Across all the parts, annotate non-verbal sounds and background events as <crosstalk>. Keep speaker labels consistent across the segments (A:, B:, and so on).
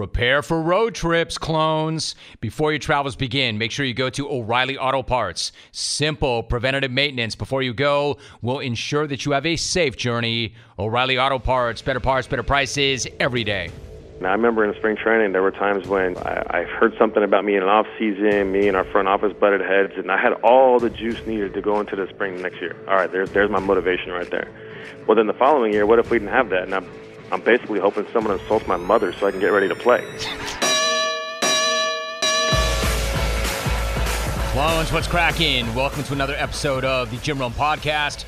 A: Prepare for road trips, clones. Before your travels begin, make sure you go to O'Reilly Auto Parts. Simple preventative maintenance before you go will ensure that you have a safe journey. O'Reilly Auto Parts, better parts, better prices every day.
B: Now, I remember in spring training, there were times when I, I heard something about me in an off season, me and our front office butted heads, and I had all the juice needed to go into the spring next year. All right, there's there's my motivation right there. Well, then the following year, what if we didn't have that? I'm basically hoping someone insults my mother so I can get ready to play.
A: Clones, what's cracking? Welcome to another episode of the Jim Rome Podcast.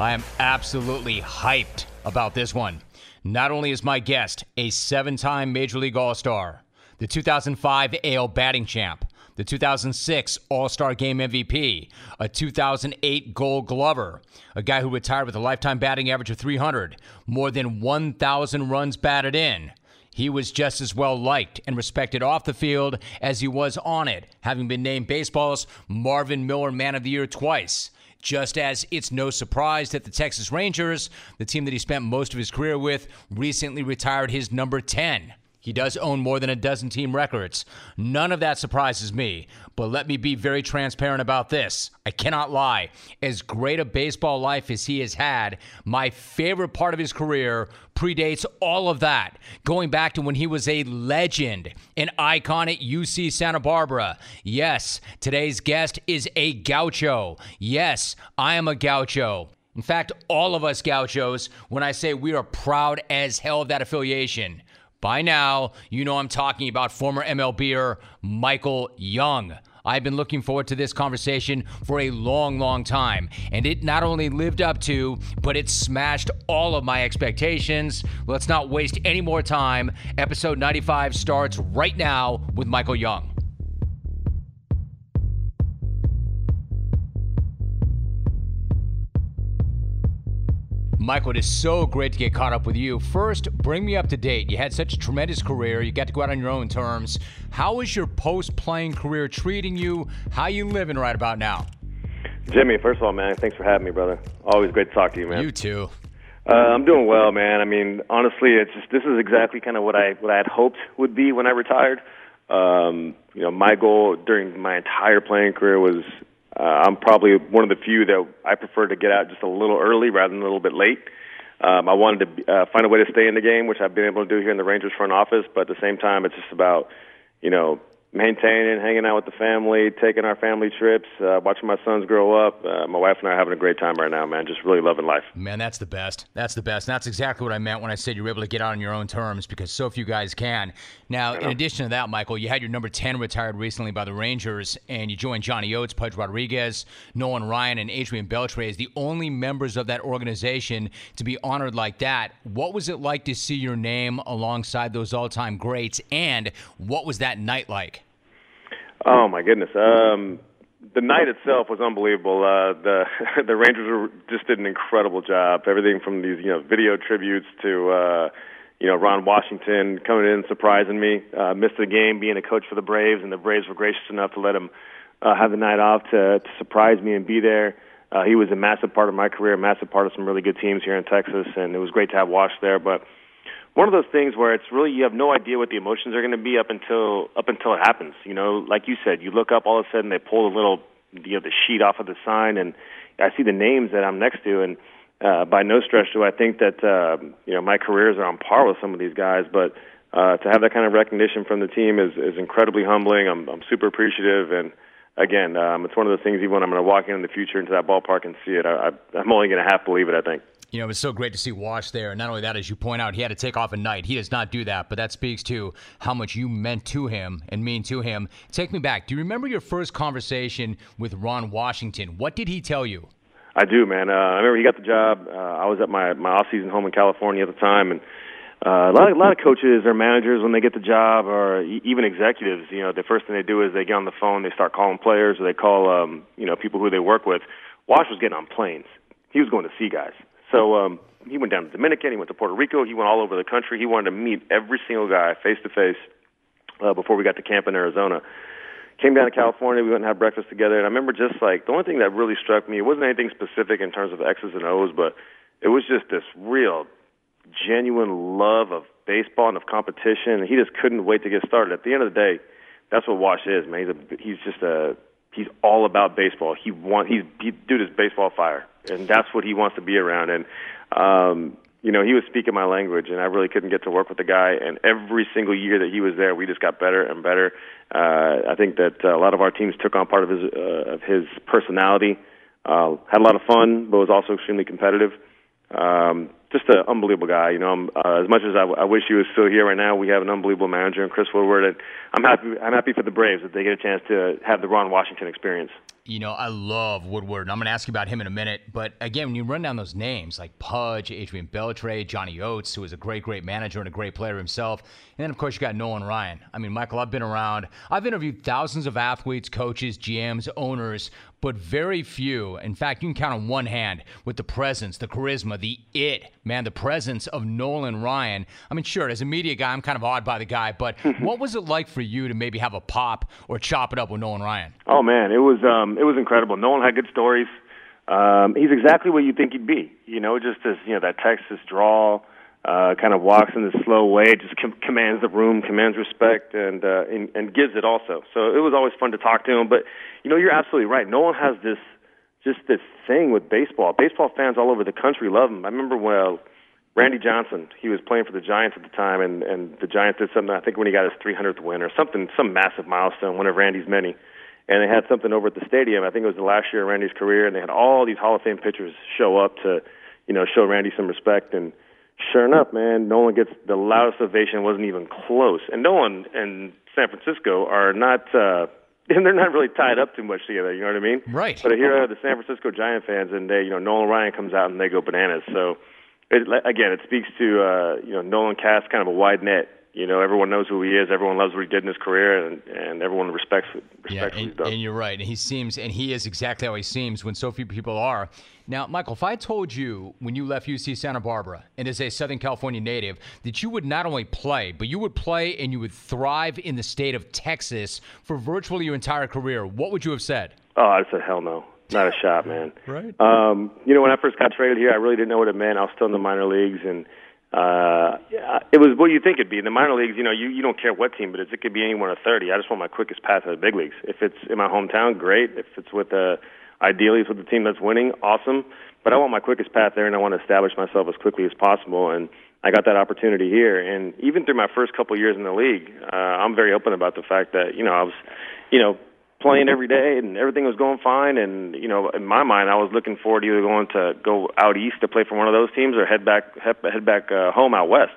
A: I am absolutely hyped about this one. Not only is my guest a seven time Major League All Star, the 2005 AL batting champ, the 2006 All Star Game MVP, a 2008 Gold Glover, a guy who retired with a lifetime batting average of 300, more than 1,000 runs batted in. He was just as well liked and respected off the field as he was on it, having been named baseball's Marvin Miller Man of the Year twice. Just as it's no surprise that the Texas Rangers, the team that he spent most of his career with, recently retired his number 10. He does own more than a dozen team records. None of that surprises me, but let me be very transparent about this. I cannot lie. As great a baseball life as he has had, my favorite part of his career predates all of that, going back to when he was a legend, an icon at UC Santa Barbara. Yes, today's guest is a gaucho. Yes, I am a gaucho. In fact, all of us gauchos, when I say we are proud as hell of that affiliation. By now, you know I'm talking about former MLBer Michael Young. I've been looking forward to this conversation for a long, long time, and it not only lived up to, but it smashed all of my expectations. Let's not waste any more time. Episode 95 starts right now with Michael Young. Michael, it is so great to get caught up with you. First, bring me up to date. You had such a tremendous career. You got to go out on your own terms. How is your post-playing career treating you? How are you living right about now?
B: Jimmy, first of all, man, thanks for having me, brother. Always great to talk to you, man.
A: You too.
B: Uh, I'm doing well, man. I mean, honestly, it's just this is exactly kind of what I what I had hoped would be when I retired. Um, you know, my goal during my entire playing career was uh, I'm probably one of the few that I prefer to get out just a little early rather than a little bit late. Um, I wanted to uh, find a way to stay in the game, which I've been able to do here in the Rangers front office. But at the same time, it's just about, you know, maintaining, hanging out with the family, taking our family trips, uh, watching my sons grow up. Uh, my wife and I are having a great time right now, man. Just really loving life.
A: Man, that's the best. That's the best. And that's exactly what I meant when I said you were able to get out on your own terms because so few guys can. Now, in addition to that, Michael, you had your number 10 retired recently by the Rangers, and you joined Johnny Oates, Pudge Rodriguez, Nolan Ryan, and Adrian Beltre as the only members of that organization to be honored like that. What was it like to see your name alongside those all time greats, and what was that night like?
B: Oh my goodness. Um, the night itself was unbelievable. Uh, the <laughs> the Rangers were, just did an incredible job. Everything from these you know video tributes to uh, you know Ron Washington coming in surprising me. Uh, missed the game being a coach for the Braves, and the Braves were gracious enough to let him uh, have the night off to, to surprise me and be there. Uh, he was a massive part of my career, a massive part of some really good teams here in Texas, and it was great to have Wash there. But one of those things where it's really you have no idea what the emotions are going to be up until up until it happens. You know, like you said, you look up all of a sudden they pull the little you know the sheet off of the sign, and I see the names that I'm next to, and uh, by no stretch do I think that uh, you know my careers are on par with some of these guys, but uh, to have that kind of recognition from the team is is incredibly humbling. I'm I'm super appreciative and again, um, it's one of those things. Even when I'm going to walk in in the future into that ballpark and see it, I, I'm only going to half believe it. I think.
A: You know, it was so great to see Wash there. And not only that, as you point out, he had to take off a night. He does not do that, but that speaks to how much you meant to him and mean to him. Take me back. Do you remember your first conversation with Ron Washington? What did he tell you?
B: I do, man. Uh, I remember he got the job. Uh, I was at my my off season home in California at the time, and uh, a lot of, a lot of coaches or managers when they get the job, or even executives, you know, the first thing they do is they get on the phone, they start calling players, or they call, um, you know, people who they work with. Wash was getting on planes. He was going to see guys. So um, he went down to Dominican. He went to Puerto Rico. He went all over the country. He wanted to meet every single guy face to face before we got to camp in Arizona. Came down to California. We went and had breakfast together. And I remember just like the only thing that really struck me. It wasn't anything specific in terms of X's and O's, but it was just this real, genuine love of baseball, enough competition. He just couldn't wait to get started. At the end of the day, that's what Wash is, man. He's a he's just a he's all about baseball. He want he's he, dude is baseball fire, and that's what he wants to be around. And um, you know, he was speaking my language, and I really couldn't get to work with the guy. And every single year that he was there, we just got better and better. Uh, I think that a lot of our teams took on part of his uh, of his personality. Uh, had a lot of fun, but was also extremely competitive. Um, just an unbelievable guy. You know, uh, as much as I, I wish he was still here right now, we have an unbelievable manager in Chris Woodward, and I'm happy. I'm happy for the Braves that they get a chance to have the Ron Washington experience.
A: You know, I love Woodward, and I'm going to ask you about him in a minute. But again, when you run down those names like Pudge, Adrian Beltre, Johnny Oates, who is a great, great manager and a great player himself, and then of course you got Nolan Ryan. I mean, Michael, I've been around. I've interviewed thousands of athletes, coaches, GMs, owners, but very few. In fact, you can count on one hand with the presence, the charisma, the it, man, the presence of Nolan Ryan. I mean, sure, as a media guy, I'm kind of awed by the guy, but <laughs> what was it like for you to maybe have a pop or chop it up with Nolan Ryan?
B: Oh man, it was um, it was incredible. Nolan had good stories. Um, he's exactly what you think he'd be. You know, just as you know that Texas drawl, uh, kind of walks in this slow way, just com- commands the room, commands respect, and, uh, and and gives it also. So it was always fun to talk to him. But you know, you're absolutely right. Nolan has this just this thing with baseball. Baseball fans all over the country love him. I remember well. Randy Johnson, he was playing for the Giants at the time, and and the Giants did something. I think when he got his 300th win or something, some massive milestone, one of Randy's many and they had something over at the stadium. I think it was the last year of Randy's career, and they had all these Hall of Fame pitchers show up to, you know, show Randy some respect. And sure enough, man, Nolan gets the loudest ovation. wasn't even close. And Nolan and San Francisco are not. uh <laughs> and they're not really tied up too much together. You know what I mean?
A: Right.
B: But here are the San Francisco Giant fans, and they, you know, Nolan Ryan comes out and they go bananas. So, it, again, it speaks to uh, you know Nolan casts kind of a wide net you know, everyone knows who he is. Everyone loves what he did in his career, and, and everyone respects respects
A: yeah,
B: and, what
A: he's
B: done.
A: And you're right. And he seems, and he is exactly how he seems when so few people are. Now, Michael, if I told you when you left UC Santa Barbara and as a Southern California native that you would not only play, but you would play and you would thrive in the state of Texas for virtually your entire career, what would you have said?
B: Oh, I said hell no. Not a shot, man. <laughs>
A: right.
B: Um, you know, when I first got traded here, I really didn't know what it meant. I was still in the minor leagues, and uh, it was what you think it'd be. In the minor leagues, you know, you, you don't care what team, but it's, it could be anyone at 30. I just want my quickest path to the big leagues. If it's in my hometown, great. If it's with a, ideally it's with the team that's winning, awesome. But I want my quickest path there, and I want to establish myself as quickly as possible. And I got that opportunity here. And even through my first couple years in the league, uh, I'm very open about the fact that you know I was, you know, playing every day and everything was going fine and you know in my mind I was looking forward to either going to go out east to play for one of those teams or head back head, back uh, home out west.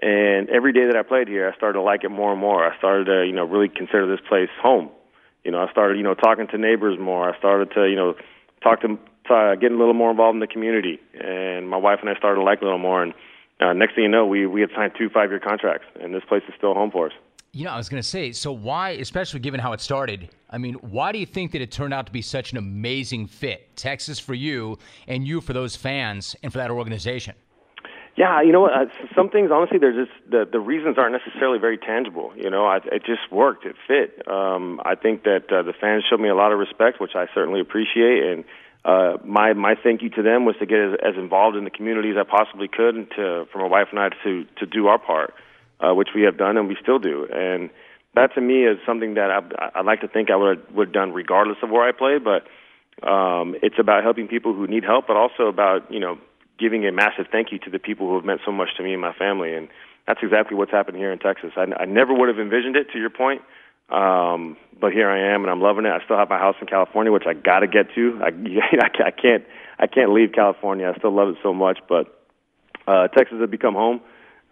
B: And every day that I played here I started to like it more and more. I started to you know really consider this place home. You know I started you know talking to neighbors more. I started to you know talk to uh, getting a little more involved in the community. And my wife and I started to like it a little more. And uh, next thing you know we we had signed two five year contracts and this place is still home for us
A: you know, I was going to say, so why, especially given how it started, I mean, why do you think that it turned out to be such an amazing fit? Texas for you and you for those fans and for that organization?
B: Yeah, you know? Uh, some things, honestly, they're just the the reasons aren't necessarily very tangible. You know, I, it just worked. It fit. Um, I think that uh, the fans showed me a lot of respect, which I certainly appreciate. And uh, my my thank you to them was to get as, as involved in the community as I possibly could, and to for my wife and I to to do our part uh, which we have done and we still do. And that to me is something that I, I'd like to think I would have, done regardless of where I play. But um, it's about helping people who need help, but also about you know giving a massive thank you to the people who have meant so much to me and my family. And that's exactly what's happened here in Texas. I, I never would have envisioned it, to your point. Um, but here I am, and I'm loving it. I still have my house in California, which I got to get to. I, <laughs> I can't, I can't leave California. I still love it so much, but uh, Texas has become home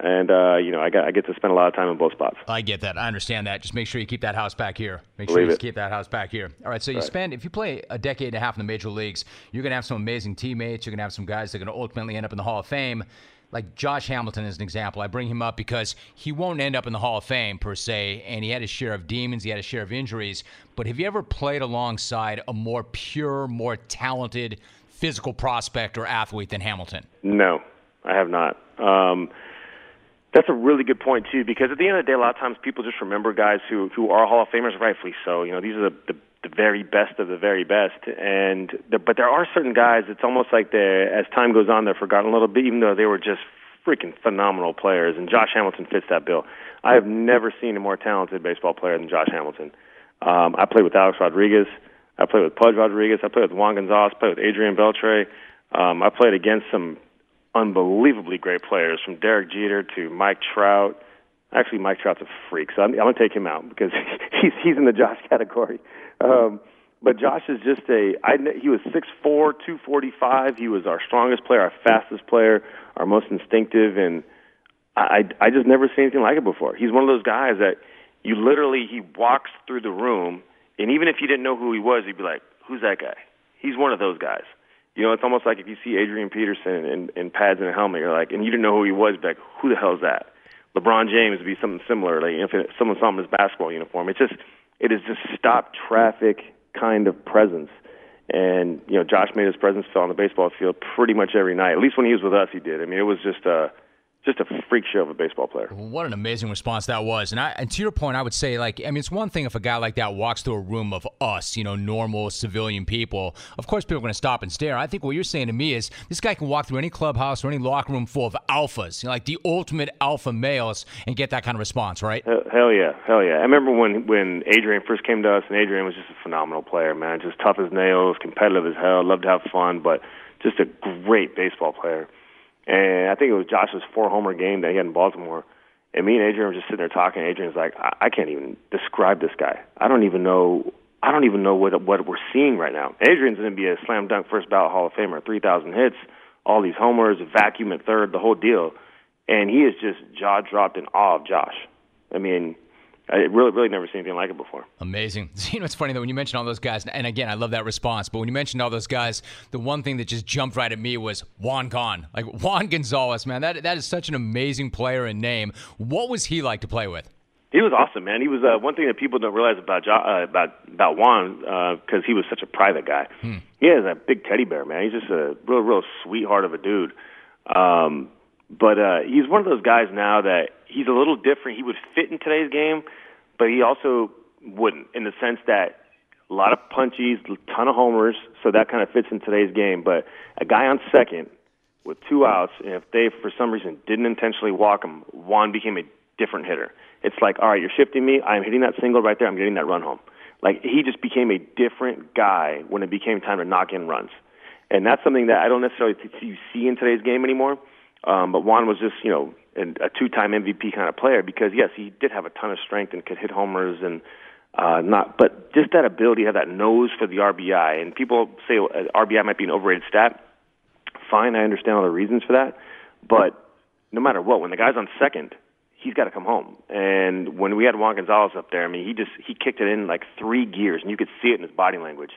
B: and uh, you know I, got, I get to spend a lot of time in both spots.
A: I get that. I understand that. Just make sure you keep that house back here. Make
B: Believe
A: sure you
B: it.
A: keep that house back here. All right. So you
B: Right.
A: spend if you play a decade and a half in the major leagues, you're gonna have some amazing teammates. You're gonna have some guys that are gonna ultimately end up in the Hall of Fame. Like Josh Hamilton is an example. I bring him up because he won't end up in the Hall of Fame per se, and he had his share of demons, he had his share of injuries. But have you ever played alongside a more pure, more talented physical prospect or athlete than Hamilton?
B: No, I have not. Um, that's a really good point too, because at the end of the day, a lot of times people just remember guys who who are Hall of Famers, rightfully so. You know, these are the the, the very best of the very best, and the, but there are certain guys. It's almost like they, as time goes on, they're forgotten a little bit, even though they were just freaking phenomenal players, and Josh Hamilton fits that bill. I have never seen a more talented baseball player than Josh Hamilton. Um, I played with Alex Rodriguez. I played with Pudge Rodriguez. I played with Juan Gonzalez. I played with Adrian Beltre. Um, I played against some unbelievably great players, from Derek Jeter to Mike Trout. Actually, Mike Trout's a freak, so I'm, I'm going to take him out because <laughs> he's he's in the Josh category. Um, but Josh is just a. I, he was six four, two forty five. He was our strongest player, our fastest player, our most instinctive, and I I just never seen anything like it before. He's one of those guys that you literally he walks through the room, and even if you didn't know who he was, you'd be like, "Who's that guy?" He's one of those guys. You know, it's almost like if you see Adrian Peterson in, in pads and a helmet, you're like, and you didn't know who he was, like, who the hell is that? LeBron James would be something similar. Like if someone saw him in his basketball uniform, it's just it is just stop traffic kind of presence. And you know, Josh made his presence felt on the baseball field pretty much every night. At least when he was with us, he did. I mean, it was just uh just a freak show of a baseball player.
A: What an amazing response that was. And, I, and to your point, I would say, like, I mean, it's one thing if a guy like that walks through a room of us, you know, normal civilian people. Of course, people are going to stop and stare. I think what you're saying to me is this guy can walk through any clubhouse or any locker room full of alphas, you know, like the ultimate alpha males, and get that kind of response, right?
B: Hell yeah, hell yeah. I remember when when Adrian first came to us, and Adrian was just a phenomenal player, man. Just tough as nails, competitive as hell, loved to have fun, but just a great baseball player. And I think it was Josh's four homer game that he had in Baltimore. And me and Adrian were just sitting there talking. Adrian's like, I, I can't even describe this guy. I don't even know. I don't even know what what we're seeing right now. Adrian's going to be a slam dunk first ballot Hall of Famer, three thousand hits, all these homers, vacuum at third, the whole deal. And he is just jaw dropped in awe of Josh. I mean, I really, really never seen anything like it before.
A: Amazing. <laughs> You know, it's funny that when you mentioned all those guys, and again, I love that response. But when you mentioned all those guys, the one thing that just jumped right at me was Juan Gone, like <laughs> Juan Gonzalez. Man, that that is such an amazing player and name. What was he like to play with?
B: He was awesome, man. He was uh, one thing that people don't realize about uh, about about Juan because uh, he was such a private guy. Hmm. He has a big teddy bear, man. He's just a real, real sweetheart of a dude. Um, but uh, he's one of those guys now that he's a little different. He would fit in today's game, but he also wouldn't in the sense that a lot of punchies, a ton of homers, so that kind of fits in today's game. But a guy on second with two outs, and if they for some reason didn't intentionally walk him, Juan became a different hitter. It's like, all right, you're shifting me. I'm hitting that single right there. I'm getting that run home. Like he just became a different guy when it became time to knock in runs, and that's something that I don't necessarily see in today's game anymore. Um, but Juan was just, you know, a two-time MVP kind of player because yes, he did have a ton of strength and could hit homers and uh, not, but just that ability to have that nose for the RBI. And people say uh, RBI might be an overrated stat. Fine, I understand all the reasons for that, but no matter what, when the guy's on second, he's got to come home. And when we had Juan Gonzalez up there, I mean, he just he kicked it in like three gears, and you could see it in his body language.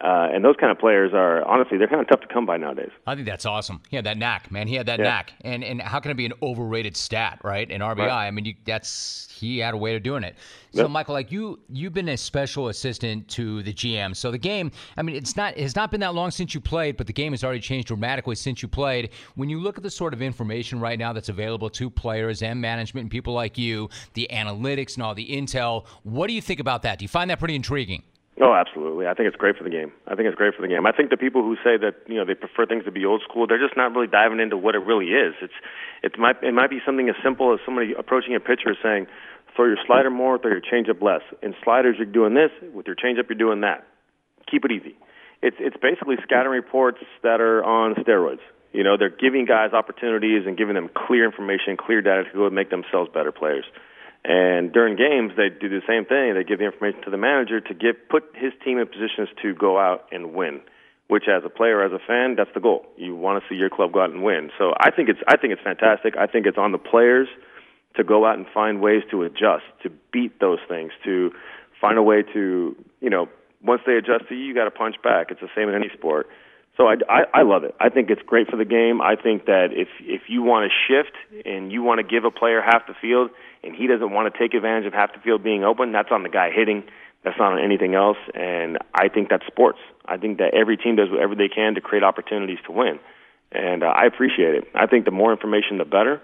B: Uh, and those kind of players are honestly they're kind of tough to come by nowadays.
A: I think that's awesome. He had that knack, man. He had that yeah. knack, and and how can it be an overrated stat, right? In RBI, right. I mean, you, that's he had a way of doing it. So, yep. Michael, like you, you've been a special assistant to the GM. So the game, I mean, it's not has not been that long since you played, but the game has already changed dramatically since you played. When you look at the sort of information right now that's available to players and management and people like you, the analytics and all the intel, what do you think about that? Do you find that pretty intriguing?
B: Oh, absolutely. I think it's great for the game. I think it's great for the game. I think the people who say that you know they prefer things to be old school, they're just not really diving into what it really is. It's it might it might be something as simple as somebody approaching a pitcher saying, "Throw your slider more, throw your changeup less." In sliders, you're doing this. With your changeup, you're doing that. Keep it easy. It's it's basically scouting reports that are on steroids. You know, they're giving guys opportunities and giving them clear information, clear data to go and make themselves better players. And during games, they do the same thing. They give the information to the manager to get put his team in positions to go out and win. Which, as a player, as a fan, that's the goal. You want to see your club go out and win. So I think it's I think it's fantastic. I think it's on the players to go out and find ways to adjust, to beat those things, to find a way to you know once they adjust to you, you got to punch back. It's the same in any sport. So I, I, I love it. I think it's great for the game. I think that if if you want to shift and you want to give a player half the field, and he doesn't want to take advantage of half the field being open, that's on the guy hitting. That's not on anything else. And I think that's sports. I think that every team does whatever they can to create opportunities to win, and uh, I appreciate it. I think the more information, the better.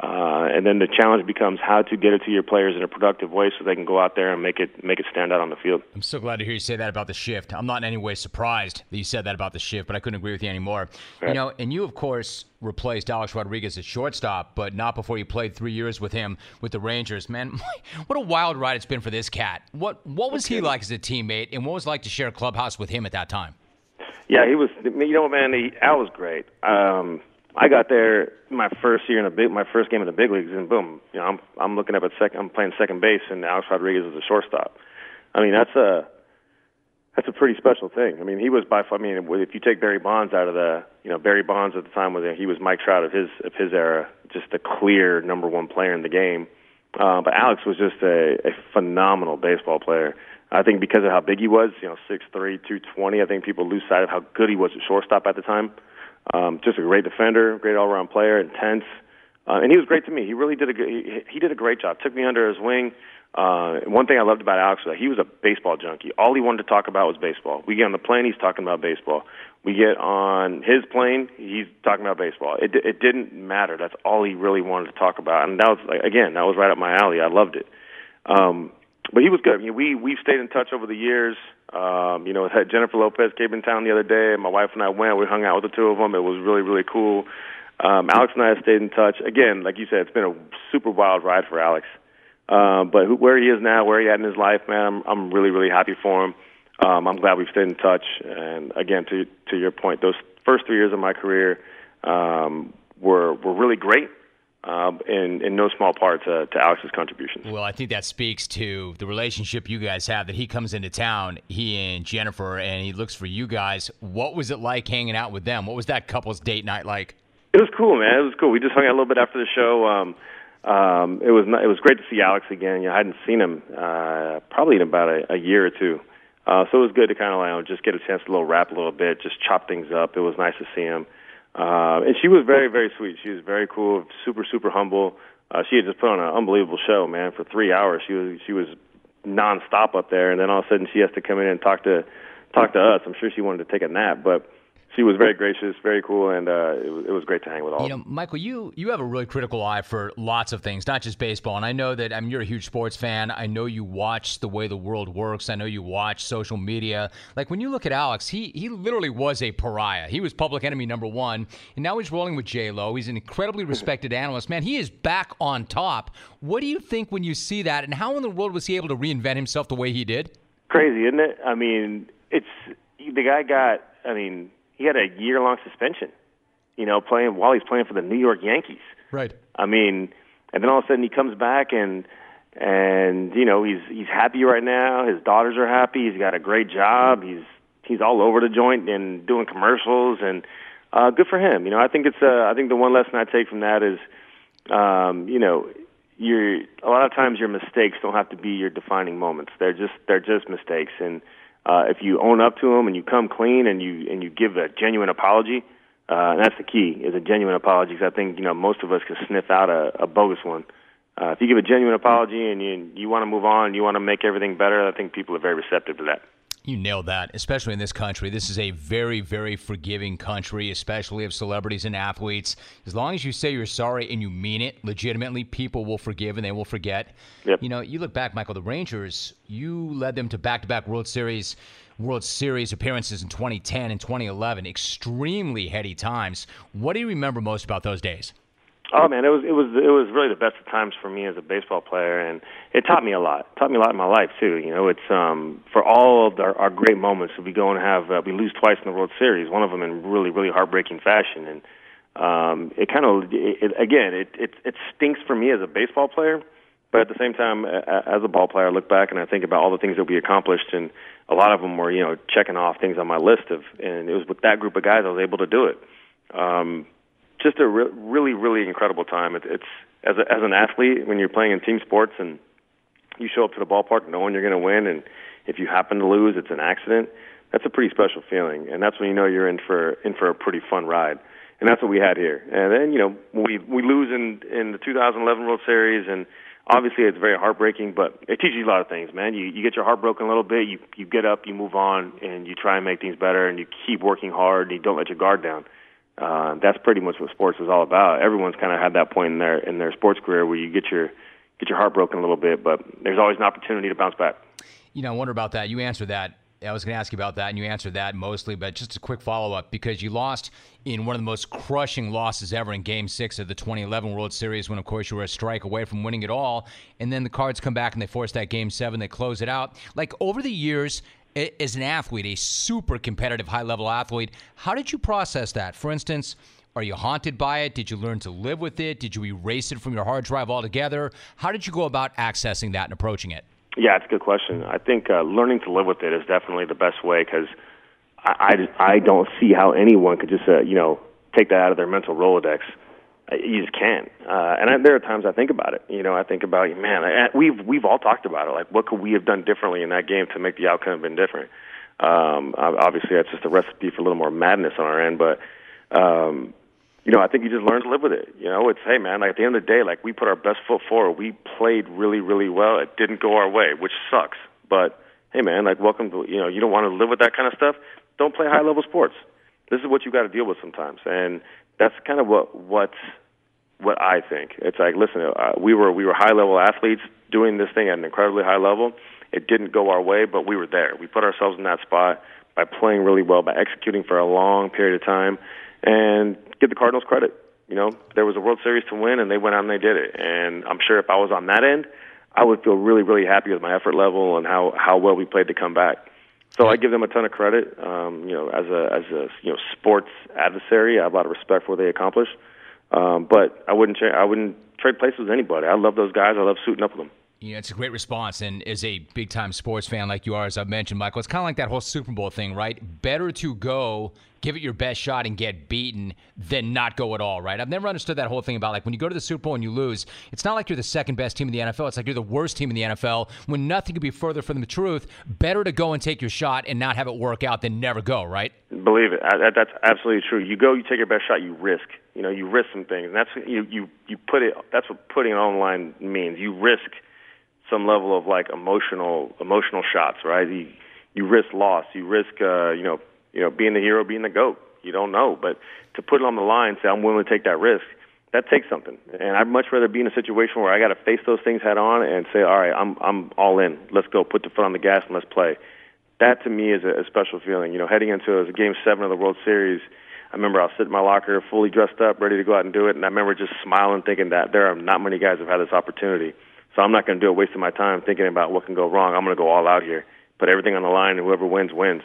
B: Uh, and then the challenge becomes how to get it to your players in a productive way so they can go out there and make it make it stand out on the field.
A: I'm so glad to hear you say that about the shift. I'm not in any way surprised that you said that about the shift, but I couldn't agree with you anymore. Right. You know, and you of course replaced Alex Rodriguez at shortstop, but not before you played three years with him with the Rangers. Man, <laughs> what a wild ride it's been for this cat. What what was he like as a teammate, and what was it like to share a clubhouse with him at that time?
B: Yeah, he was. You know, man, he, Al was great. Um, I got there my first year in the big, my first game in the big leagues, and boom, you know, I'm I'm looking up at second, I'm playing second base, and Alex Rodriguez is a shortstop. I mean, that's a that's a pretty special thing. I mean, he was by far. I mean, if you take Barry Bonds out of the, you know, Barry Bonds at the time was he was Mike Trout of his of his era, just a clear number one player in the game. Uh, but Alex was just a, a phenomenal baseball player. I think because of how big he was, you know, six three, two twenty. I think people lose sight of how good he was at shortstop at the time. Um, just a great defender, great all-around player, intense, uh, and he was great to me. He really did a he, he did a great job. Took me under his wing. Uh, one thing I loved about Alex was that he was a baseball junkie. All he wanted to talk about was baseball. We get on the plane, he's talking about baseball. We get on his plane, he's talking about baseball. It it didn't matter. That's all he really wanted to talk about, and that was like again, that was right up my alley. I loved it. Um, but he was good. I mean, we we've stayed in touch over the years. Um, you know, had Jennifer Lopez came in town the other day. My wife and I went. We hung out with the two of them. It was really really cool. Um, Alex and I have stayed in touch. Again, like you said, it's been a super wild ride for Alex. Um, but who, where he is now, where he at in his life, man, I'm I'm really really happy for him. Um, I'm glad we've stayed in touch. And again, to to your point, those first three years of my career um, were were really great um, in, in no small part to, to Alex's contributions.
A: Well, I think that speaks to the relationship you guys have. That he comes into town, he and Jennifer, and he looks for you guys. What was it like hanging out with them? What was that couple's date night like?
B: It was cool, man. It was cool. We just hung out a little bit after the show. Um, um, it was it was great to see Alex again. You know, I hadn't seen him uh, probably in about a, a year or two. Uh, so it was good to kind of like, you know, just get a chance to little rap a little bit, just chop things up. It was nice to see him. Uh, and she was very, very sweet. She was very cool, super, super humble. Uh, she had just put on an unbelievable show, man. For three hours, she was she was nonstop up there, and then all of a sudden she has to come in and talk to talk to us. I'm sure she wanted to take a nap, but she was very gracious, very cool, and uh, it, was, it was great to hang with all.
A: You know, Michael, you you have a really critical eye for lots of things, not just baseball. And I know that I mean you're a huge sports fan. I know you watch the way the world works. I know you watch social media. Like when you look at Alex, he he literally was a pariah. He was public enemy number one, and now he's rolling with J Lo. He's an incredibly <laughs> respected analyst. Man, he is back on top. What do you think when you see that, and how in the world was he able to reinvent himself the way he did?
B: Crazy, isn't it? I mean, it's the guy got. I mean he had a year long suspension. You know, playing while he's playing for the New York Yankees.
A: Right.
B: I mean, and then all of a sudden he comes back and and you know he's he's happy right now. His daughters are happy. He's got a great job. He's he's all over the joint and doing commercials and uh, good for him. You know, I think it's uh, I think the one lesson I take from that is, um, you know, you're a lot of times your mistakes don't have to be your defining moments. They're just they're just mistakes and uh, if you own up to them and you come clean and you and you give a genuine apology, uh, and that's the key is a genuine apology. Because I think you know most of us can sniff out a, a bogus one. Uh, if you give a genuine apology and you you want to move on, you want to make everything better, I think people are very receptive to that.
A: You nailed that, especially in this country. This is a very, very forgiving country, especially of celebrities and athletes. As long as you say you're sorry and you mean it legitimately, people will forgive and they will forget.
B: Yep.
A: You know, you look back, Michael, the Rangers, you led them to back to back World Series. World Series appearances in 2010 and 2011, extremely heady times. What do you remember most about those days?
B: Oh man, it was it was it was really the best of times for me as a baseball player, and it taught me a lot. It taught me a lot in my life too. You know, it's um for all of our, our great moments. We go and have uh, we lose twice in the World Series, one of them in really really heartbreaking fashion, and um it kind of it, it, again it it it stinks for me as a baseball player, but at the same time as a ball player, I look back and I think about all the things that we accomplished, and a lot of them were you know checking off things on my list of, and it was with that group of guys I was able to do it. Um, just a re- really, really incredible time. It, it's as a, as an athlete when you're playing in team sports and you show up to the ballpark knowing you're going to win, and if you happen to lose, it's an accident. That's a pretty special feeling, and that's when you know you're in for in for a pretty fun ride. And that's what we had here. And then you know we we lose in in the 2011 World Series, and obviously it's very heartbreaking, but it teaches you a lot of things, man. You you get your heart broken a little bit, you you get up, you move on, and you try and make things better, and you keep working hard, and you don't let your guard down. Uh, that's pretty much what sports is all about. Everyone's kind of had that point in their in their sports career where you get your get your heart broken a little bit, but there's always an opportunity to bounce back.
A: You know, I wonder about that. You answered that I was going to ask you about that, and you answered that mostly, but just a quick follow up because you lost in one of the most crushing losses ever in Game Six of the 2011 World Series, when of course you were a strike away from winning it all, and then the Cards come back and they force that Game Seven, they close it out. Like over the years, as an athlete, a super competitive, high level athlete, how did you process that? For instance. Are you haunted by it? Did you learn to live with it? Did you erase it from your hard drive altogether? How did you go about accessing that and approaching it?
B: Yeah, it's a good question. I think uh, learning to live with it is definitely the best way because I, I, I don't see how anyone could just uh, you know take that out of their mental rolodex. You just can't. Uh, and I, there are times I think about it. You know, I think about man. I, we've we've all talked about it. Like, what could we have done differently in that game to make the outcome have been different? Um, obviously, that's just a recipe for a little more madness on our end. But um, you know, I think you just learn to live with it. You know, it's hey man, like at the end of the day, like we put our best foot forward. We played really, really well. It didn't go our way, which sucks. But hey man, like welcome to you know, you don't want to live with that kind of stuff. Don't play high level sports. This is what you got to deal with sometimes, and that's kind of what what what I think. It's like listen, uh, we were we were high level athletes doing this thing at an incredibly high level. It didn't go our way, but we were there. We put ourselves in that spot by playing really well, by executing for a long period of time and give the Cardinals credit. You know, there was a World Series to win, and they went out and they did it. And I'm sure if I was on that end, I would feel really, really happy with my effort level and how how well we played to come back. So I give them a ton of credit. Um, you know, as a as a you know sports adversary, I have a lot of respect for what they accomplish. Um, but I wouldn't cha- I wouldn't trade places with anybody. I love those guys. I love suiting up with them.
A: Yeah, it's a great response. And as a big time sports fan like you are, as I've mentioned, Michael, it's kind of like that whole Super Bowl thing, right? Better to go, give it your best shot, and get beaten than not go at all, right? I've never understood that whole thing about like when you go to the Super Bowl and you lose, it's not like you're the second best team in the NFL. It's like you're the worst team in the NFL when nothing could be further from the truth. Better to go and take your shot and not have it work out than never go, right?
B: Believe it. That's absolutely true. You go, you take your best shot, you risk. You know, you risk some things. And that's, you, you, you put it, that's what putting it online means. You risk some level of like emotional emotional shots, right? You you risk loss, you risk uh, you know you know being the hero, being the goat. You don't know, but to put it on the line, say I'm willing to take that risk, that takes something. And I'd much rather be in a situation where I got to face those things head on and say, all right, I'm I'm all in. Let's go. Put the foot on the gas and let's play. That to me is a, a special feeling. You know, heading into a game seven of the World Series. I remember I was sitting in my locker, fully dressed up, ready to go out and do it, and I remember just smiling, thinking that there are not many guys who've had this opportunity. So I'm not going to do it wasting my time thinking about what can go wrong. I'm going to go all out here, put everything on the line, and whoever wins wins.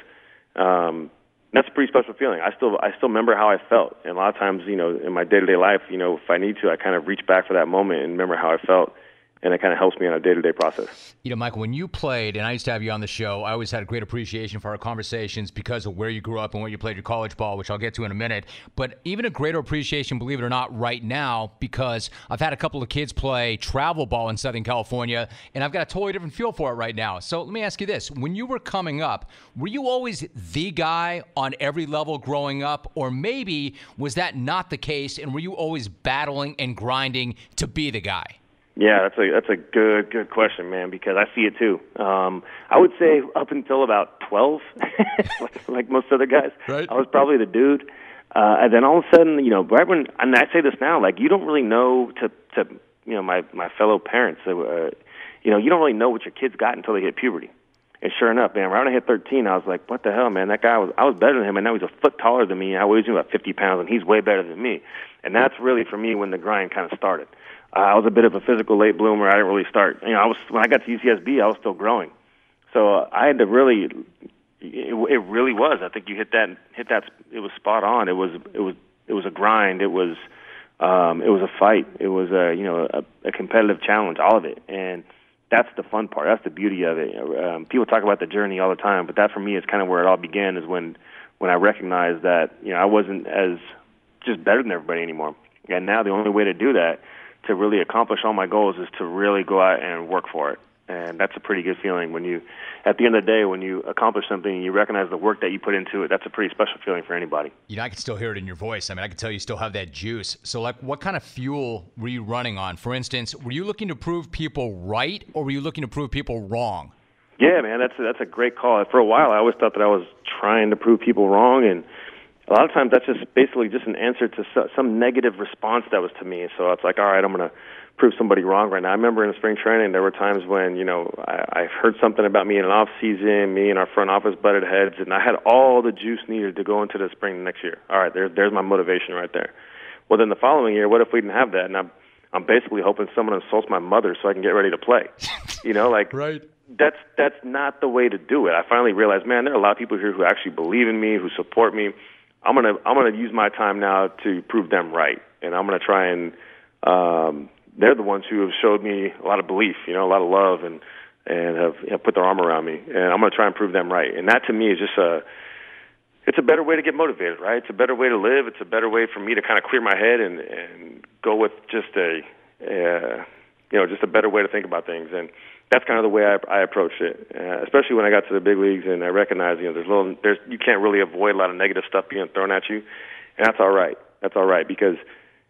B: Um, that's a pretty special feeling. I still I still remember how I felt, and a lot of times, you know, in my day to day life, you know, if I need to, I kind of reach back for that moment and remember how I felt and it kind of helps me on a day-to-day process.
A: You know, Michael, when you played, and I used to have you on the show, I always had a great appreciation for our conversations because of where you grew up and where you played your college ball, which I'll get to in a minute. But even a greater appreciation, believe it or not, right now because I've had a couple of kids play travel ball in Southern California, and I've got a totally different feel for it right now. So let me ask you this: When you were coming up, were you always the guy on every level growing up, or maybe was that not the case, and were you always battling and grinding to be the guy?
B: Yeah, that's a that's a good good question, man. Because I see it too. Um, I would say up until about twelve, like, <laughs> like most other guys,
A: right.
B: I was probably the dude. Uh, and then all of a sudden, you know, right when and I say this now, like you don't really know to to you know my my fellow parents, uh, you know, you don't really know what your kids got until they hit puberty. And sure enough, man, around I hit 13, I was like, what the hell, man? That guy was, I was better than him, and now he's a foot taller than me. And I weighs about 50 pounds, and he's way better than me. And that's really, for me, when the grind kind of started. Uh, I was a bit of a physical late bloomer. I didn't really start. You know, I was when I got to UCSB, I was still growing, so uh, I had to really. It, it really was. I think you hit that. Hit that. It was spot on. It was. It was. It was a grind. It was. Um, it was a fight. It was a you know a, a competitive challenge. All of it, and that's the fun part. That's the beauty of it. Um, people talk about the journey all the time, but that for me is kind of where it all began. Is when when I recognized that you know I wasn't as just better than everybody anymore, and now the only way to do that to really accomplish all my goals is to really go out and work for it. And that's a pretty good feeling when you, at the end of the day, when you accomplish something and you recognize the work that you put into it, that's a pretty special feeling for anybody.
A: You know, I can still hear it in your voice. I mean, I can tell you still have that juice. So, like, what kind of fuel were you running on? For instance, were you looking to prove people right or were you looking to prove people wrong?
B: Yeah, man, that's a, that's a great call. For a while, I always thought that I was trying to prove people wrong, and a lot of times that's just basically just an answer to some negative response that was to me. So it's like, all right, I'm going to prove somebody wrong right now. I remember in spring training, there were times when you know I, I heard something about me in an off season. Me and our front office butted heads, and I had all the juice needed to go into the spring next year. All right, there's there's my motivation right there. Well, then the following year, what if we didn't have that? And I'm I'm basically hoping someone insults my mother so I can get ready to play. <laughs> you know, like
A: right.
B: That's that's not the way to do it. I finally realized, man, there are a lot of people here who actually believe in me, who support me. I'm gonna I'm gonna use my time now to prove them right, and I'm gonna try and um, they're the ones who have showed me a lot of belief, you know, a lot of love, and and have, have put their arm around me. And I'm to try and prove them right. And that to me is just a it's a better way to get motivated, right? It's a better way to live. It's a better way for me to kind of clear my head and and go with just a, uh, you know, just a better way to think about things. And that's kind of the way I, I approached it, uh, especially when I got to the big leagues and I recognized, you know, there's little, there's you can't really avoid a lot of negative stuff being thrown at you, and that's all right. That's all right because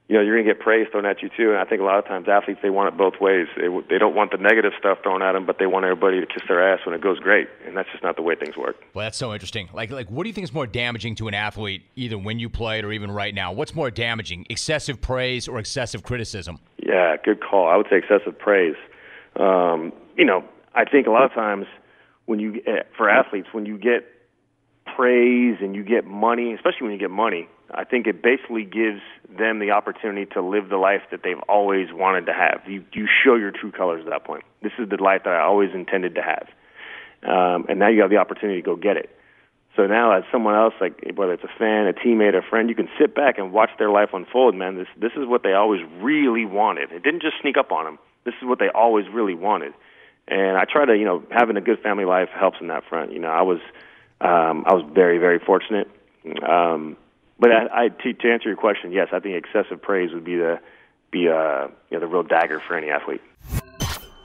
B: you know you're going to get praise thrown at you too. And I think a lot of times athletes they want it both ways. They they don't want the negative stuff thrown at them, but they want everybody to kiss their ass when it goes great. And that's just not the way things work.
A: Well, that's so interesting. Like like what do you think is more damaging to an athlete, either when you played or even right now? What's more damaging, excessive praise or excessive criticism?
B: Yeah, good call. I would say excessive praise. Um, you know, I think a lot of times when you eh, for athletes when you get praise and you get money, especially when you get money, I think it basically gives them the opportunity to live the life that they've always wanted to have. You you show your true colors at that point. This is the life that I always intended to have, um, and now you have the opportunity to go get it. So now, as someone else, like whether it's a fan, a teammate, a friend, you can sit back and watch their life unfold. Man, this this is what they always really wanted. It didn't just sneak up on them. This is what they always really wanted. And I try to, you know, having a good family life helps in that front. You know, I was um, I was very very fortunate. Um, but I, I to, to answer your question, yes, I think excessive praise would be the be uh, you know, the real dagger for any athlete.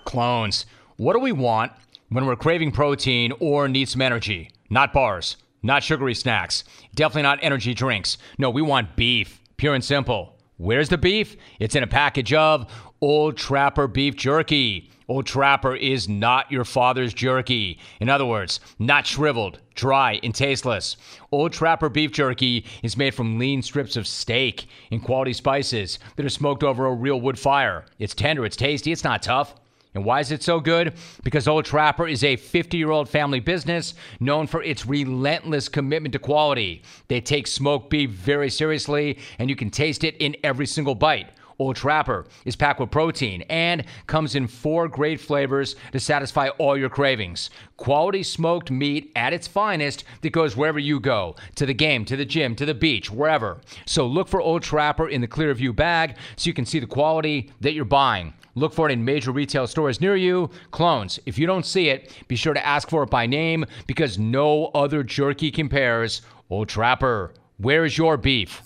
A: Clones. What do we want when we're craving protein or need some energy? Not bars, not sugary snacks, definitely not energy drinks. No, we want beef, pure and simple. Where's the beef? It's in a package of Old Trapper beef jerky. Old Trapper is not your father's jerky. In other words, not shriveled, dry, and tasteless. Old Trapper beef jerky is made from lean strips of steak and quality spices that are smoked over a real wood fire. It's tender, it's tasty, it's not tough. And why is it so good? Because Old Trapper is a 50 year old family business known for its relentless commitment to quality. They take smoked beef very seriously, and you can taste it in every single bite. Old Trapper is packed with protein and comes in four great flavors to satisfy all your cravings. Quality smoked meat at its finest that goes wherever you go to the game, to the gym, to the beach, wherever. So look for Old Trapper in the Clearview bag so you can see the quality that you're buying. Look for it in major retail stores near you. Clones, if you don't see it, be sure to ask for it by name because no other jerky compares. Old Trapper, where is your beef?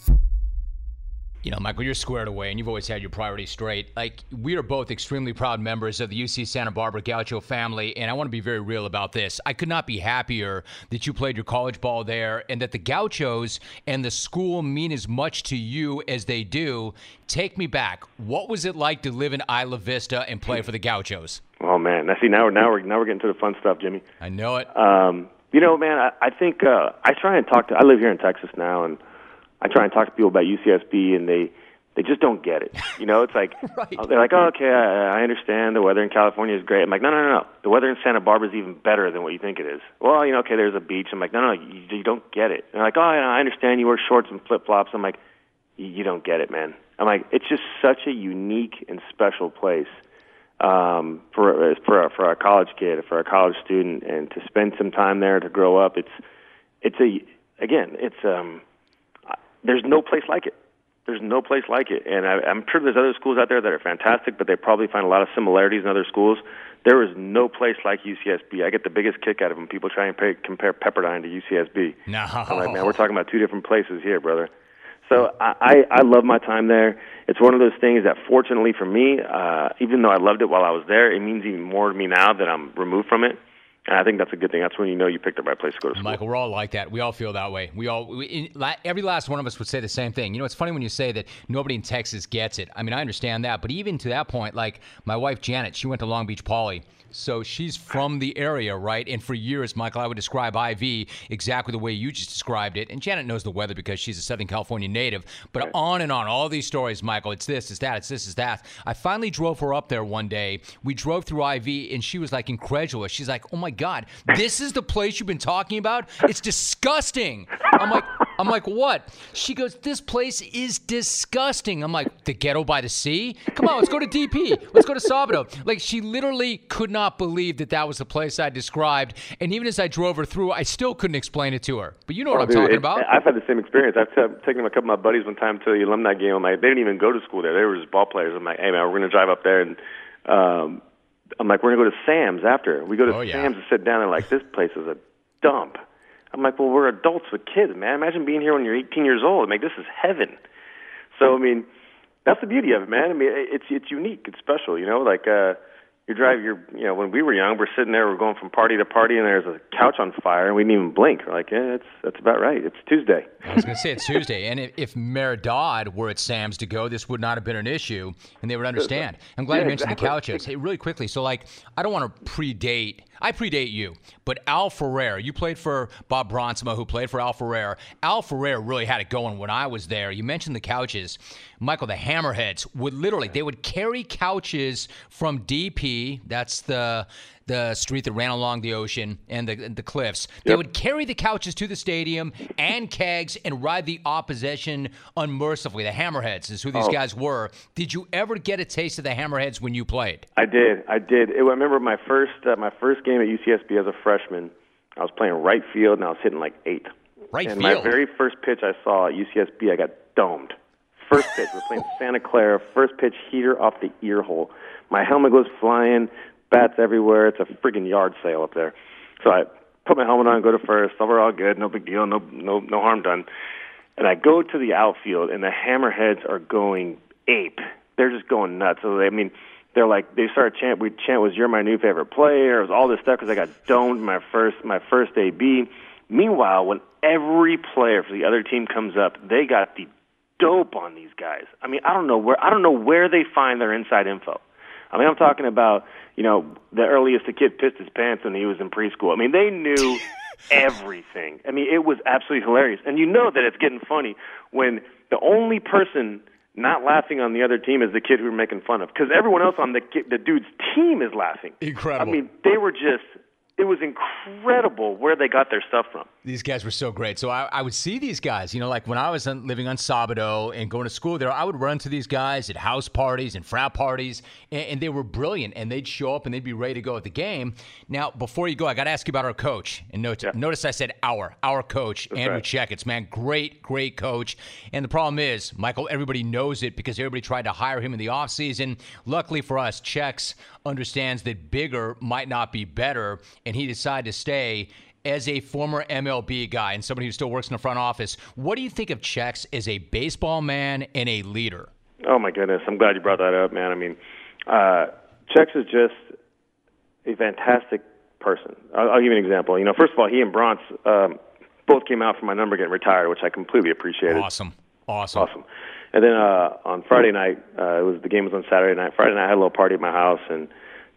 A: You know, Michael, you're squared away and you've always had your priorities straight. Like, we are both extremely proud members of the UC Santa Barbara Gaucho family, and I want to be very real about this. I could not be happier that you played your college ball there and that the Gauchos and the school mean as much to you as they do. Take me back. What was it like to live in Isla Vista and play for the Gauchos?
B: Oh, man. Now, see, now we're, now we're, now we're getting to the fun stuff, Jimmy.
A: I know it.
B: Um, you know, man, I, I think uh, I try and talk to, I live here in Texas now, and I try and talk to people about UCSB, and they they just don't get it. You know, it's like <laughs>
A: right.
B: they're like, oh, okay, I, I understand the weather in California is great. I'm like, no, no, no, no. The weather in Santa Barbara is even better than what you think it is. Well, you know, okay, there's a beach. I'm like, no, no, you, you don't get it. And they're like, oh, I understand you wear shorts and flip flops. I'm like, you don't get it, man. I'm like, it's just such a unique and special place um, for for for a college kid, for a college student, and to spend some time there to grow up. It's it's a again, it's um there's no place like it. There's no place like it, and I, I'm sure there's other schools out there that are fantastic, but they probably find a lot of similarities in other schools. There is no place like UCSB. I get the biggest kick out of when people try and pay, compare Pepperdine to UCSB.
A: No,
B: I'm like, man, we're talking about two different places here, brother. So I, I, I love my time there. It's one of those things that, fortunately for me, uh, even though I loved it while I was there, it means even more to me now that I'm removed from it. And I think that's a good thing. That's when you know you picked the right place to go to school.
A: Michael, we're all like that. We all feel that way. We all, we, in, every last one of us would say the same thing. You know, it's funny when you say that nobody in Texas gets it. I mean, I understand that, but even to that point, like my wife Janet, she went to Long Beach Poly So she's from the area, right? And for years, Michael, I would describe IV exactly the way you just described it. And Janet knows the weather because she's a Southern California native. But on and on, all these stories, Michael, it's this, it's that, it's this, it's that. I finally drove her up there one day. We drove through IV, and she was like incredulous. She's like, oh my God, this is the place you've been talking about? It's disgusting. I'm like, I'm like, what? She goes, this place is disgusting. I'm like, the ghetto by the sea? Come on, let's go to DP. Let's go to Sabado. Like, she literally could not believe that that was the place I described. And even as I drove her through, I still couldn't explain it to her. But you know what
B: Oh,
A: I'm
B: dude,
A: talking
B: it-
A: about.
B: I've had the same experience. I've t- taken a couple of my buddies one time to the alumni game. I'm like, they didn't even go to school there. They were just ball players. I'm like, hey man, we're gonna drive up there, and um, I'm like, we're gonna go to Sam's after. We go to
A: Oh, yeah.
B: Sam's and sit down, and like, this place is a dump. I'm like, well, we're adults with kids, man. Imagine being here when you're 18 years old. I'm like, this is heaven. So I mean, that's the beauty of it, man. I mean, it's it's unique. It's special, you know. Like uh, you drive, you're you know, when we were young, we're sitting there, we're going from party to party, and there's a couch on fire, and we didn't even blink. We're like, yeah, that's that's about right. It's Tuesday.
A: I was going to say it's Tuesday, and if, if Meridad were at Sam's to go, this would not have been an issue, and they would understand. I'm glad
B: Yeah,
A: you mentioned
B: exactly.
A: the couches. Hey, really quickly, so like, I don't want to predate. I predate you, but Al Ferrer, you played for Bob Brontsema, who played for Al Ferrer. Al Ferrer really had it going when I was there. You mentioned the couches, Michael. The Hammerheads would literally they would carry couches from DP. That's the the street that ran along the ocean and the the cliffs. They would carry the couches to the stadium and kegs and ride the opposition unmercifully. The Hammerheads is who these
B: Oh.
A: guys were. Did you ever get a taste of the Hammerheads when you played?
B: I did. I did. It, I remember my first uh, my first game at UCSB as a freshman. I was playing right field and I was hitting like eight.
A: Right
B: and
A: field.
B: my very first pitch I saw at UCSB, I got domed. First pitch, we're playing <laughs> Santa Clara. First pitch, heater off the ear hole. My helmet goes flying, bats everywhere. It's a friggin' yard sale up there. So I put my helmet on, go to first. So we're all good, no big deal, no no no harm done. And I go to the outfield, and the Hammerheads are going ape. They're just going nuts. So they, I mean, they're like they started chant. We chant was "You're my new favorite player." It was all this stuff because I got domed my first my first AB. Meanwhile, when every player for the other team comes up, they got the dope on these guys. I mean, I don't know where I don't know where they find their inside info. I mean, I'm talking about you know the earliest the kid pissed his pants when he was in preschool. I mean, they knew <laughs> everything. I mean, it was absolutely hilarious, and you know that it's getting funny when the only person not laughing on the other team is the kid who we're making fun of because everyone else on the ki- the dude's team is laughing.
A: Incredible.
B: I mean, they were just. It was incredible where they got their stuff from.
A: These guys were so great. So I, I would see these guys, you know, like when I was on, living on Sabado and going to school there, I would run to these guys at house parties and frat parties, and, and they were brilliant. And they'd show up and they'd be ready to go at the game. Now, before you go, I got to ask you about our coach. And note, notice I said our, our coach, Andrew
B: right.
A: Checketts, man, great, great coach. And the problem is, Michael, everybody knows it because everybody tried to hire him in the offseason. Luckily for us, Checks understands that bigger might not be better, and he decided to stay as a former MLB guy and somebody who still works in the front office. What do you think of Checks as a baseball man and a leader?
B: Oh my goodness, I'm glad you brought that up, man. I mean, uh, Chex is just a fantastic person. I'll, I'll give you an example. You know, first of all, he and Bronx um, both came out for my number getting retired, which I completely appreciated.
A: Awesome. Awesome.
B: Awesome. And then uh, on Friday night, uh, it was the game was on Saturday night. Friday night, I had a little party at my house, and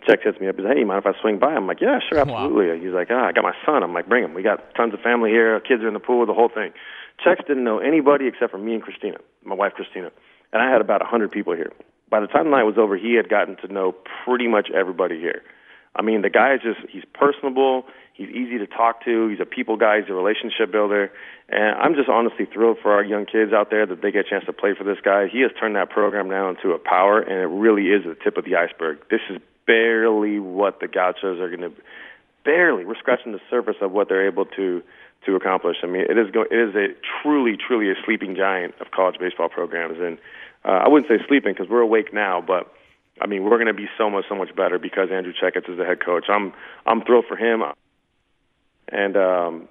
B: Chex hits me up. He's like, "Hey, mind if I swing by?" I'm like, "Yeah, sure,
A: Wow.
B: absolutely." He's like, "Ah, I got my son." I'm like, "Bring him. We got tons of family here. Kids are in the pool. The whole thing." Chex didn't know anybody except for me and Christina, my wife Christina, and I had about a hundred people here. By the time the night was over, he had gotten to know pretty much everybody here. I mean, the guy is just—he's personable. He's easy to talk to. He's a people guy. He's a relationship builder. And I'm just honestly thrilled for our young kids out there that they get a chance to play for this guy. He has turned that program now into a power, and it really is the tip of the iceberg. This is barely what the Gauchos are going to. Barely, we're scratching the surface of what they're able to to accomplish. I mean, it is go, it is a truly, truly a sleeping giant of college baseball programs, and uh, I wouldn't say sleeping because we're awake now, but I mean, we're going to be so much, so much better because Andrew Checketts is the head coach. I'm, I'm thrilled for him, and um,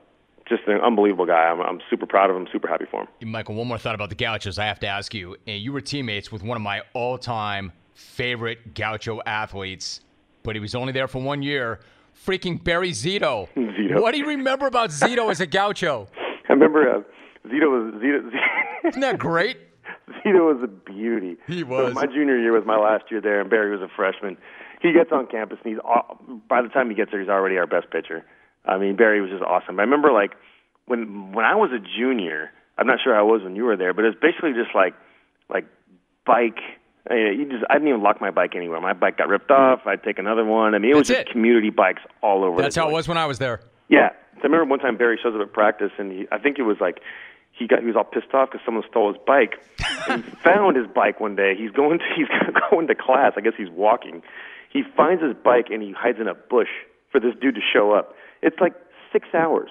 B: just an unbelievable guy. I'm, I'm super proud of him, super happy for him.
A: Michael, one more thought about the Gauchos. I have to ask you. You were teammates with one of my all-time favorite Gaucho athletes, but he was only there for one year. Freaking Barry Zito.
B: Zito.
A: What do you remember about Zito as a Gaucho? <laughs>
B: I remember uh, Zito was Zito. <laughs>
A: Isn't that great?
B: Zito was a beauty.
A: He
B: So
A: was.
B: my junior year was my last year there, and Barry was a freshman. he gets on campus and he's all, by the time he gets there, he's already our best pitcher. I mean, Barry was just awesome. I remember like when when I was a junior. I'm not sure how I was when you were there, but it's basically just like like bike. You just I didn't even lock my bike anywhere. My bike got ripped off. I'd take another one. I mean, it was just
A: it.
B: community bikes all over.
A: That's how it was when I was there.
B: Yeah, so I remember one time Barry shows up at practice, and he, I think it was like he got he was all pissed off because someone stole his bike. <laughs> and he found his bike one day. He's going to <laughs> he's going to class. I guess he's walking. He finds his bike and he hides in a bush for this dude to show up. It's like six hours.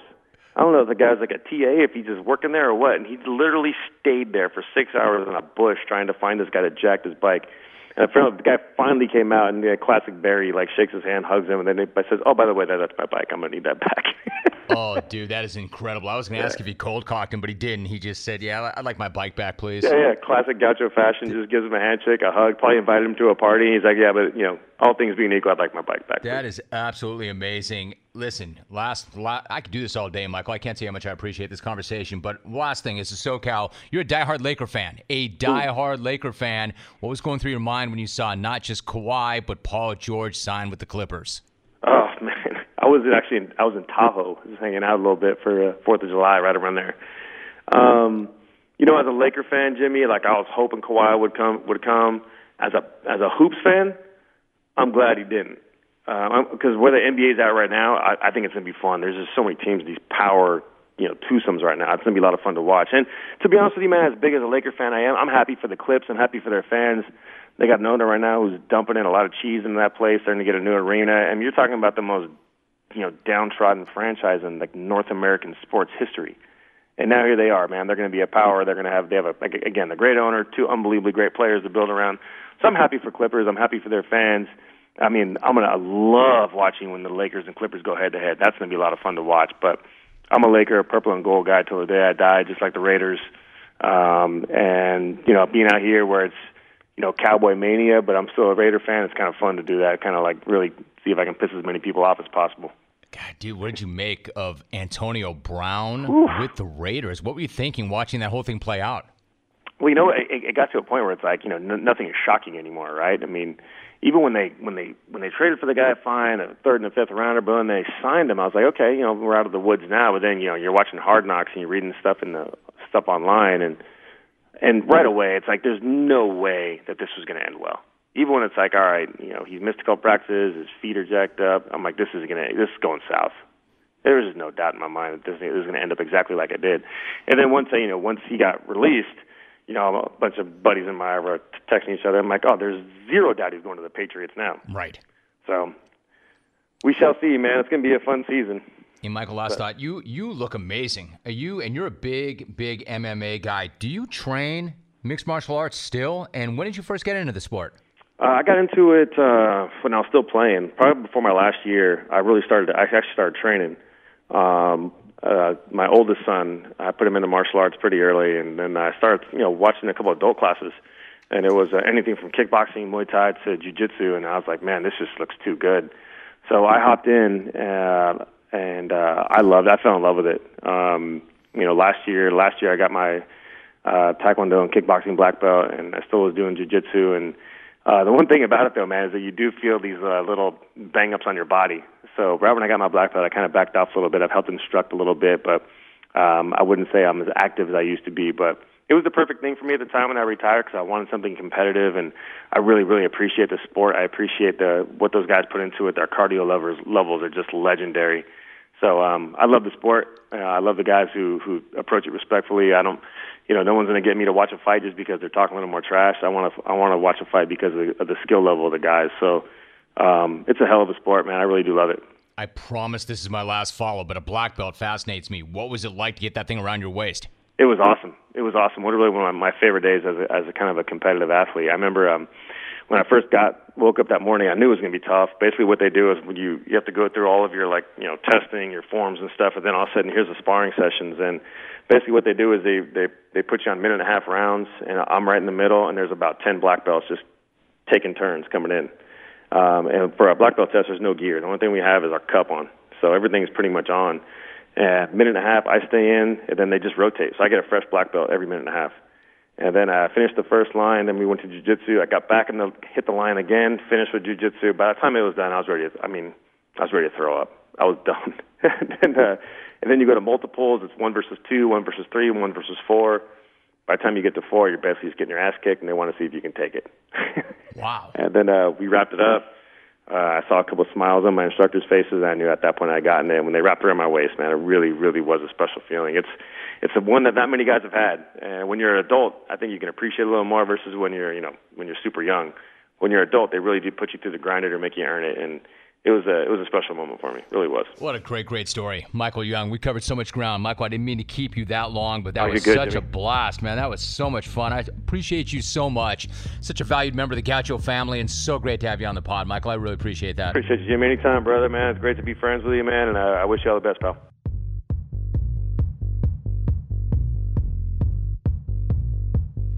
B: I don't know if the guy's like a TA, if he's just working there or what. And he literally stayed there for six hours in a bush trying to find this guy that jacked his bike. And the guy finally came out, and the classic Barry like shakes his hand, hugs him, and then he says, "Oh, by the way, that, that's my bike. I'm gonna need that back." <laughs>
A: oh, dude, that is incredible. I was going to ask if he cold cocked him, but he didn't. He just said, "Yeah, I'd like my bike back, please."
B: Yeah, yeah, classic Gaucho fashion. Just gives him a handshake, a hug. Probably invited him to a party. He's like, "Yeah, but you know, all things being equal, I'd like my bike back."
A: That is absolutely amazing. Listen, last, last I could do this all day, Michael. I can't say how much I appreciate this conversation. But last thing is the SoCal. You're a diehard Laker fan, a diehard Laker fan. What was going through your mind when you saw not just Kawhi but Paul George sign with the Clippers?
B: Oh <laughs> man, I was actually in, I was in Tahoe, just hanging out a little bit for uh, Fourth of July, right around there. Um, you know, as a Laker fan, Jimmy, like I was hoping Kawhi would come would come. As a as a hoops fan, I'm glad he didn't. Because uh, where the NBA's at right now, I, I think it's going to be fun. There's just so many teams, these power, you know, twosomes right now. It's going to be a lot of fun to watch. And to be honest with you, man, as big as a Laker fan I am, I'm happy for the Clips. I'm happy for their fans. They got an owner right now who's dumping in a lot of cheese into that place. They're going to get a new arena, and you're talking about the most, you know, downtrodden franchise in like North American sports history. And now here they are, man. They're going to be a power. They're going to have they have a like, again a great owner, two unbelievably great players to build around. So I'm happy for Clippers. I'm happy for their fans. I mean, I'm gonna love watching when the Lakers and Clippers go head to head. That's gonna be a lot of fun to watch. But I'm a Laker, a purple and gold guy till the day I die, just like the Raiders. Um, and you know, being out here where it's you know cowboy mania, but I'm still a Raider fan. It's kind of fun to do that. Kind of like really see if I can piss as many people off as possible.
A: God, dude, what did you make of Antonio Brown Ooh. with the Raiders? What were you thinking watching that whole thing play out?
B: Well, you know, it, it got to a point where it's like, you know, n- nothing is shocking anymore, right? I mean, even when they when they when they traded for the guy fine, a third and a fifth rounder, but when they signed him, I was like, okay, you know, we're out of the woods now. But then, you know, you're watching Hard Knocks and you're reading stuff in the stuff online, and and right away, it's like there's no way that this was going to end well. Even when it's like, all right, you know, he's missed a couple practices, his feet are jacked up. I'm like, this is gonna this is going south. There was no doubt in my mind that this, this was going to end up exactly like it did. And then once, you know, once he got released you know, a bunch of buddies in my were texting each other. I'm like, oh, there's zero doubt he's going to the Patriots now.
A: Right.
B: So we shall see, man. It's going to be a fun season.
A: Hey, Michael, last thought. You you look amazing. Are you and you're a big big MMA guy. Do you train mixed martial arts still? And when did you first get into the sport?
B: Uh, I got into it uh, when I was still playing. Probably before my last year, I really started. I actually started training. Um, uh, my oldest son, I put him into martial arts pretty early, and then I started, you know, watching a couple of adult classes, and it was uh, anything from kickboxing, Muay Thai to jiu-jitsu, and I was like, man, this just looks too good. So I hopped in, uh, and uh, I loved. it. I fell in love with it. Um, you know, last year, last year I got my uh, Taekwondo and kickboxing black belt, and I still was doing jiu-jitsu. And uh, the one thing about it, though, man, is that you do feel these uh, little bang-ups on your body so right when I got my black belt, I kind of backed off a little bit. I've helped instruct a little bit, but um, I wouldn't say I'm as active as I used to be. But it was the perfect thing for me at the time when I retired because I wanted something competitive, and I really, really appreciate the sport. I appreciate the what those guys put into it. Their cardio levels levels are just legendary. So um, I love the sport. Uh, I love the guys who who approach it respectfully. I don't, you know, no one's going to get me to watch a fight just because they're talking a little more trash. I want to I want to watch a fight because of the, of the skill level of the guys. So um, it's a hell of a sport, man. I really do love it.
A: I promise this is my last follow, but a black belt fascinates me. What was it like to get that thing around your waist?
B: It was awesome. It was awesome. What really one of my favorite days as a, as a kind of a competitive athlete. I remember um, when I first got woke up that morning, I knew it was going to be tough. Basically, what they do is when you you have to go through all of your like you know testing, your forms and stuff, and then all of a sudden here's the sparring sessions. And basically, what they do is they they they put you on minute and a half rounds, and I'm right in the middle, and there's about ten black belts just taking turns coming in. Um, and for our black belt test, there's no gear. The only thing we have is our cup on. So everything's pretty much on. And minute and a half, I stay in, and then they just rotate. So I get a fresh black belt every minute and a half. And then I finished the first line. Then we went to jujitsu. I got back and the, hit the line again. Finished with jujitsu. By the time it was done, I was ready. To, I mean, I was ready to throw up. I was <laughs> done. and, uh, and then you go to multiples. It's one versus two, one versus three, one versus four. By the time you get to four, you're basically just getting your ass kicked, and they want to see if you can take it. <laughs>
A: wow.
B: And then uh, we wrapped it up. Uh, I saw a couple of smiles on my instructors' faces. I knew at that point I got in it. When they wrapped around my waist, man, it really, really was a special feeling. It's it's the one that not many guys have had. And when you're an adult, I think you can appreciate it a little more versus when you're, you know, when you're super young. When you're an adult, they really do put you through the grinder to make you earn it. And it was a it was a special moment for me. It really was.
A: What a great, great story, Michael Young. We covered so much ground, Michael. I didn't mean to keep you that long, but that
B: oh,
A: was
B: good,
A: such
B: Jimmy.
A: a blast, man. That was so much fun. I appreciate you so much. Such a valued member of the Gaucho family, and so great to have you on the pod, Michael. I really appreciate that.
B: Appreciate you, Jimmy. Anytime, brother, man. It's great to be friends with you, man, and I, I wish you all the best, pal.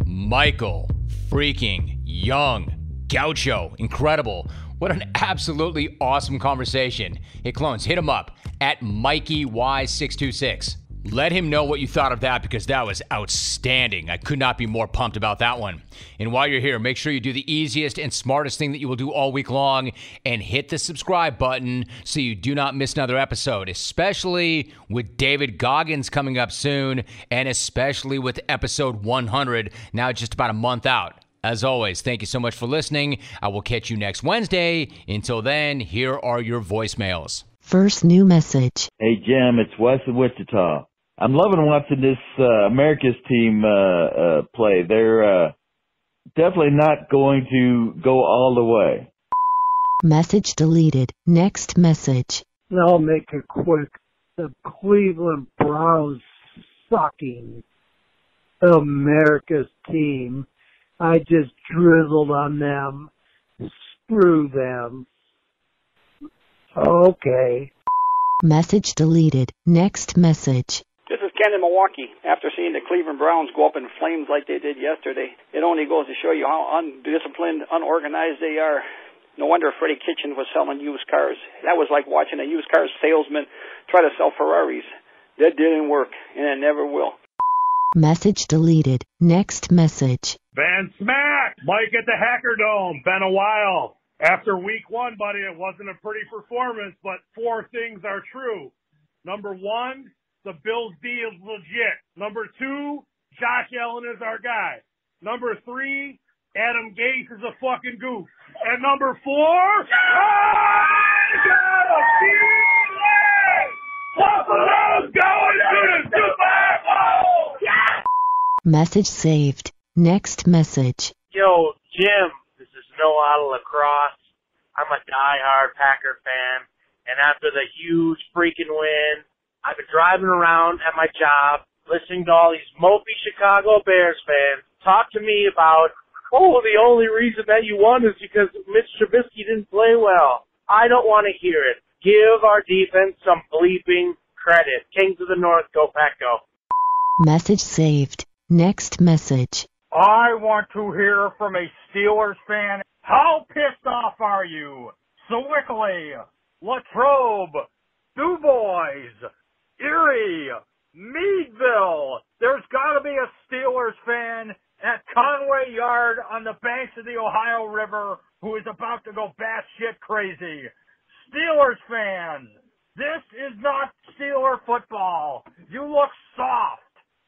A: Michael freaking Young. Gaucho. Incredible. What an absolutely awesome conversation. Hey, clones, hit him up at MikeyY626. Let him know what you thought of that because that was outstanding. I could not be more pumped about that one. And while you're here, make sure you do the easiest and smartest thing that you will do all week long and hit the subscribe button so you do not miss another episode, especially with David Goggins coming up soon and especially with episode 100 now just about a month out. As always, thank you so much for listening. I will catch you next Wednesday. Until then, here are your voicemails.
C: First new message.
D: Hey Jim, it's Wes in Wichita. I'm loving watching this uh, America's team uh, uh, play. They're uh, definitely not going to go all the way.
C: Message deleted. Next message.
E: I'll make it quick. The Cleveland Browns sucking America's team. I just drizzled on them. Screw them. Okay.
C: Message deleted. Next message.
F: This is Ken in Milwaukee. After seeing the Cleveland Browns go up in flames like they did yesterday, it only goes to show you how undisciplined, unorganized they are. No wonder Freddie Kitchen was selling used cars. That was like watching a used car salesman try to sell Ferraris. That didn't work, and it never will.
C: Message deleted. Next message.
G: Van Smack, Mike at the Hacker Dome. Been a while. After week one, buddy, it wasn't a pretty performance, but four things are true. Number one, the Bills D is legit. Number two, Josh Allen is our guy. Number three, Adam Gase is a fucking goof. And number four, I got a feeling Buffalo's going to the Super!
C: Message saved. Next message.
H: Yo, Jim, this is Noah out of La Crosse. I'm a die-hard Packer fan, and after the huge freaking win, I've been driving around at my job, listening to all these mopey Chicago Bears fans talk to me about, oh, the only reason that you won is because Mitch Trubisky didn't play well. I don't want to hear it. Give our defense some bleeping credit. Kings of the North, go Pack, go.
C: Message saved. Next message.
G: I want to hear from a Steelers fan. How pissed off are you? Sewickley, Latrobe, Dubois, Erie, Meadville. There's got to be a Steelers fan at Conway Yard on the banks of the Ohio River who is about to go batshit crazy. Steelers fans, this is not Steeler football. You look soft.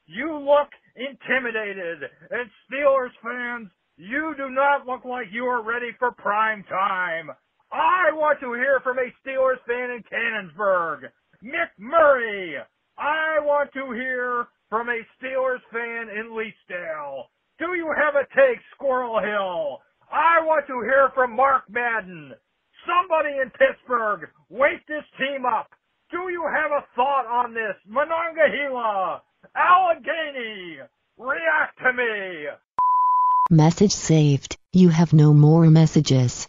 G: You look intimidated. And Steelers fans, you do not look like you are ready for prime time. I want to hear from a Steelers fan in Canonsburg. Nick Murray. I want to hear from a Steelers fan in Leetsdale. Do you have a take, Squirrel Hill? I want to hear from Mark Madden. Somebody in Pittsburgh, wake this team up. Do you have a thought on this? Monongahela, Allegheny, react to me.
C: Message saved. You have no more messages.